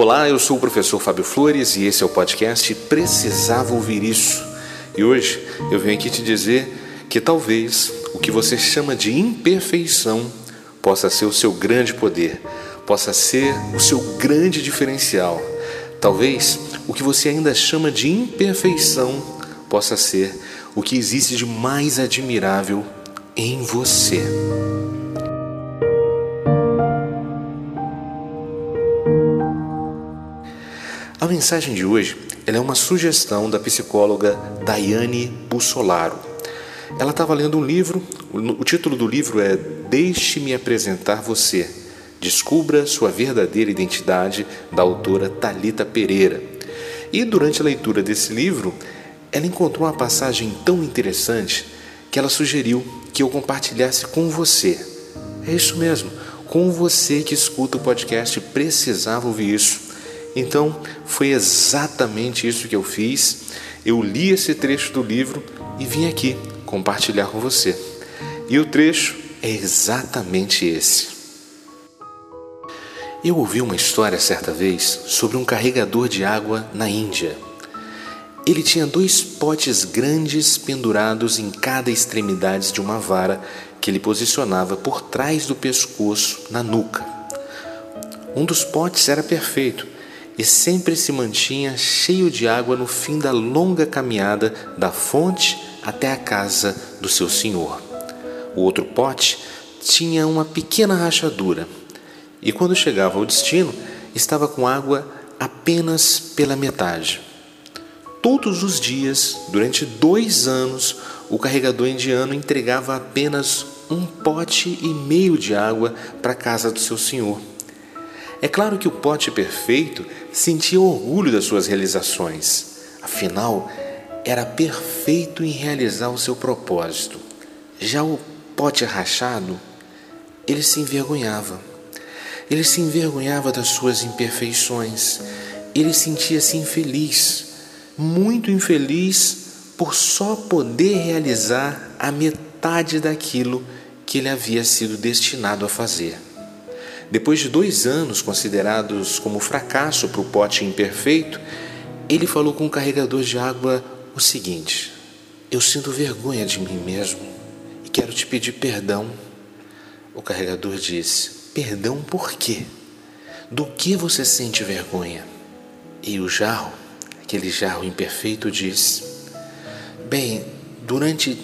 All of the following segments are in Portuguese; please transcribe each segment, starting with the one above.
Olá, eu sou o professor Fábio Flores e esse é o podcast Precisava Ouvir Isso. E hoje eu venho aqui te dizer que talvez o que você chama de imperfeição possa ser o seu grande poder, possa ser o seu grande diferencial. Talvez o que você ainda chama de imperfeição possa ser o que existe de mais admirável em você. A mensagem de hoje é uma sugestão da psicóloga Daiane Bussolaro. Ela estava lendo um livro, o título do livro é Deixe-me apresentar você. Descubra sua verdadeira identidade, da autora Talita Pereira. E durante a leitura desse livro, ela encontrou uma passagem tão interessante que ela sugeriu que eu compartilhasse com você. É isso mesmo, com você que escuta o podcast precisava ouvir isso. Então, foi exatamente isso que eu fiz. Eu li esse trecho do livro e vim aqui compartilhar com você. E o trecho é exatamente esse. Eu ouvi uma história certa vez sobre um carregador de água na Índia. Ele tinha dois potes grandes pendurados em cada extremidade de uma vara que ele posicionava por trás do pescoço, na nuca. Um dos potes era perfeito e sempre se mantinha cheio de água no fim da longa caminhada da fonte até a casa do seu senhor. O outro pote tinha uma pequena rachadura e, quando chegava ao destino, estava com água apenas pela metade. Todos os dias, durante dois anos, o carregador indiano entregava apenas um pote e meio de água para a casa do seu senhor. É claro que o pote perfeito sentia orgulho das suas realizações, afinal, era perfeito em realizar o seu propósito. Já o pote rachado, ele se envergonhava. Ele se envergonhava das suas imperfeições. Ele sentia-se infeliz, muito infeliz por só poder realizar a metade daquilo que ele havia sido destinado a fazer. Depois de dois anos considerados como fracasso para o pote imperfeito, ele falou com o carregador de água o seguinte: Eu sinto vergonha de mim mesmo e quero te pedir perdão. O carregador disse: Perdão por quê? Do que você sente vergonha? E o jarro, aquele jarro imperfeito, disse: Bem, durante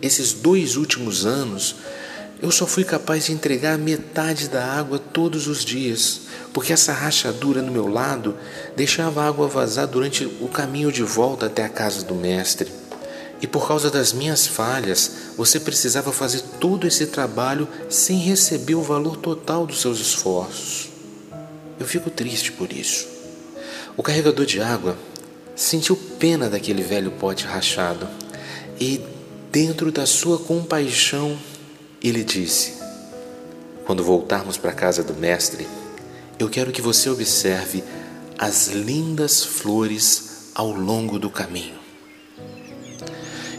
esses dois últimos anos, eu só fui capaz de entregar metade da água todos os dias, porque essa rachadura no meu lado deixava a água vazar durante o caminho de volta até a casa do mestre. E por causa das minhas falhas, você precisava fazer todo esse trabalho sem receber o valor total dos seus esforços. Eu fico triste por isso. O carregador de água sentiu pena daquele velho pote rachado e, dentro da sua compaixão, ele disse: Quando voltarmos para a casa do Mestre, eu quero que você observe as lindas flores ao longo do caminho.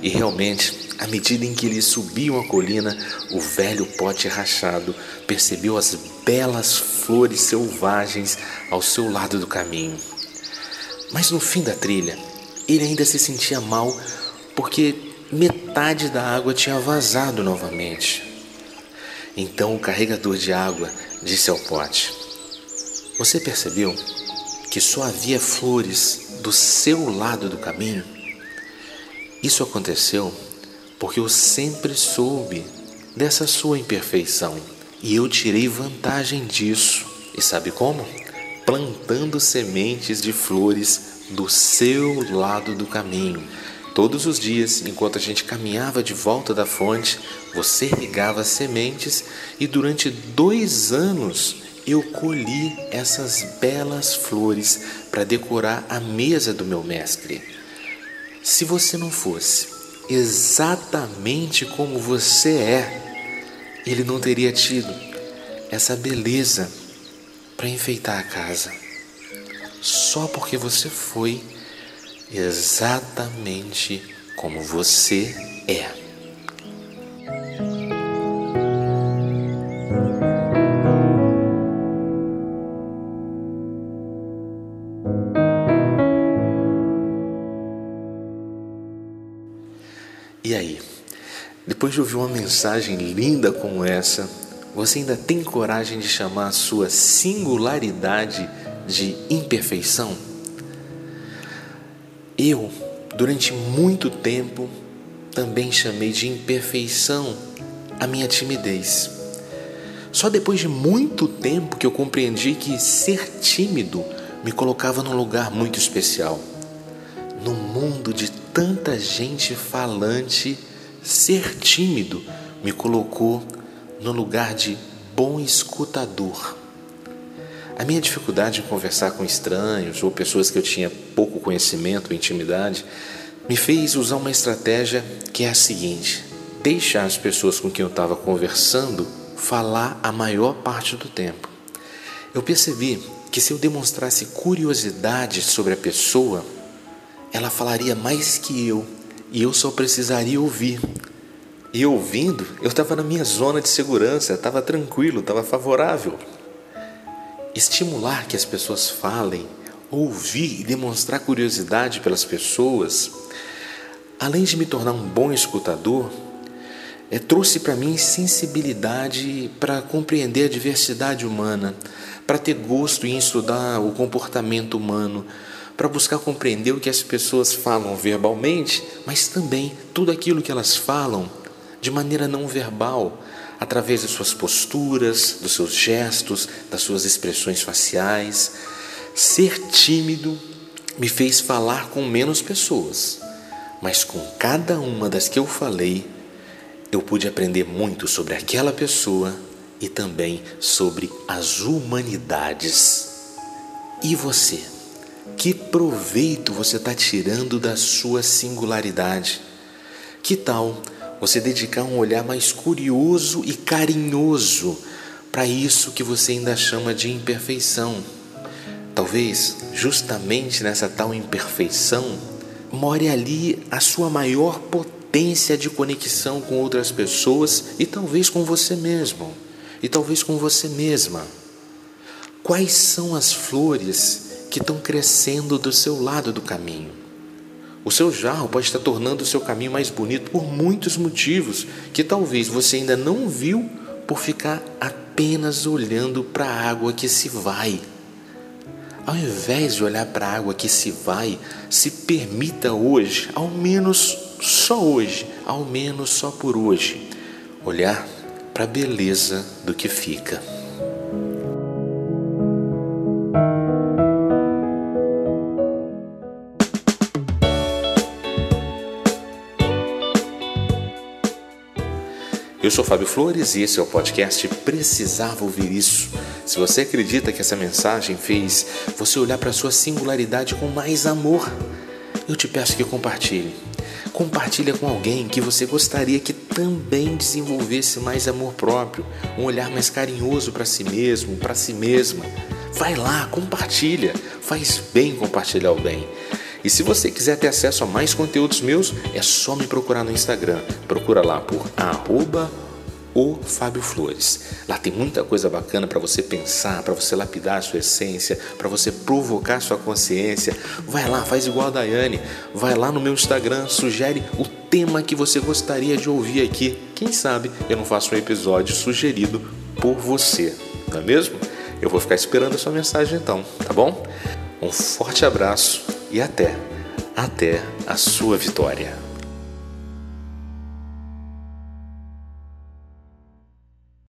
E realmente, à medida em que eles subiam a colina, o velho pote rachado percebeu as belas flores selvagens ao seu lado do caminho. Mas no fim da trilha, ele ainda se sentia mal porque metade da água tinha vazado novamente. Então o carregador de água disse ao pote: Você percebeu que só havia flores do seu lado do caminho? Isso aconteceu porque eu sempre soube dessa sua imperfeição e eu tirei vantagem disso. E sabe como? Plantando sementes de flores do seu lado do caminho. Todos os dias, enquanto a gente caminhava de volta da fonte, você regava sementes e durante dois anos eu colhi essas belas flores para decorar a mesa do meu mestre. Se você não fosse exatamente como você é, ele não teria tido essa beleza para enfeitar a casa. Só porque você foi exatamente como você é. E aí, depois de ouvir uma mensagem linda como essa, você ainda tem coragem de chamar a sua singularidade de imperfeição? Eu, durante muito tempo, também chamei de imperfeição a minha timidez. Só depois de muito tempo que eu compreendi que ser tímido me colocava num lugar muito especial. No mundo de tanta gente falante, ser tímido me colocou no lugar de bom escutador. A minha dificuldade em conversar com estranhos ou pessoas que eu tinha pouco conhecimento ou intimidade me fez usar uma estratégia que é a seguinte: deixar as pessoas com quem eu estava conversando falar a maior parte do tempo. Eu percebi que se eu demonstrasse curiosidade sobre a pessoa, ela falaria mais que eu e eu só precisaria ouvir. E ouvindo, eu estava na minha zona de segurança, estava tranquilo, estava favorável. Estimular que as pessoas falem, ouvir e demonstrar curiosidade pelas pessoas, além de me tornar um bom escutador, é, trouxe para mim sensibilidade para compreender a diversidade humana, para ter gosto em estudar o comportamento humano, para buscar compreender o que as pessoas falam verbalmente, mas também tudo aquilo que elas falam de maneira não verbal, através de suas posturas, dos seus gestos, das suas expressões faciais. Ser tímido me fez falar com menos pessoas, mas com cada uma das que eu falei, eu pude aprender muito sobre aquela pessoa e também sobre as humanidades. E você? Que proveito você está tirando da sua singularidade? Que tal você dedicar um olhar mais curioso e carinhoso para isso que você ainda chama de imperfeição. Talvez justamente nessa tal imperfeição more ali a sua maior potência de conexão com outras pessoas e talvez com você mesmo, e talvez com você mesma. Quais são as flores que estão crescendo do seu lado do caminho? O seu jarro pode estar tornando o seu caminho mais bonito por muitos motivos que talvez você ainda não viu por ficar apenas olhando para a água que se vai. Ao invés de olhar para a água que se vai, se permita hoje, ao menos só hoje, ao menos só por hoje, olhar para a beleza do que fica. Eu sou Fábio Flores e esse é o podcast Precisava Ouvir Isso. Se você acredita que essa mensagem fez você olhar para a sua singularidade com mais amor, eu te peço que compartilhe. Compartilhe com alguém que você gostaria que também desenvolvesse mais amor próprio, um olhar mais carinhoso para si mesmo, para si mesma. Vai lá, compartilha. Faz bem compartilhar o bem. E se você quiser ter acesso a mais conteúdos meus, é só me procurar no Instagram. Procura lá por arroba o Fábio Flores. Lá tem muita coisa bacana para você pensar, para você lapidar a sua essência, para você provocar a sua consciência. Vai lá, faz igual a Daiane. Vai lá no meu Instagram, sugere o tema que você gostaria de ouvir aqui. Quem sabe eu não faço um episódio sugerido por você, não é mesmo? Eu vou ficar esperando a sua mensagem então, tá bom? Um forte abraço e até, até a sua vitória.